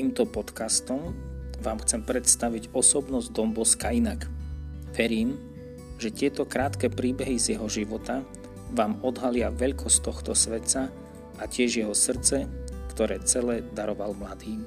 týmto podcastom vám chcem predstaviť osobnosť Domboska inak. Verím, že tieto krátke príbehy z jeho života vám odhalia veľkosť tohto svetca a tiež jeho srdce, ktoré celé daroval mladým.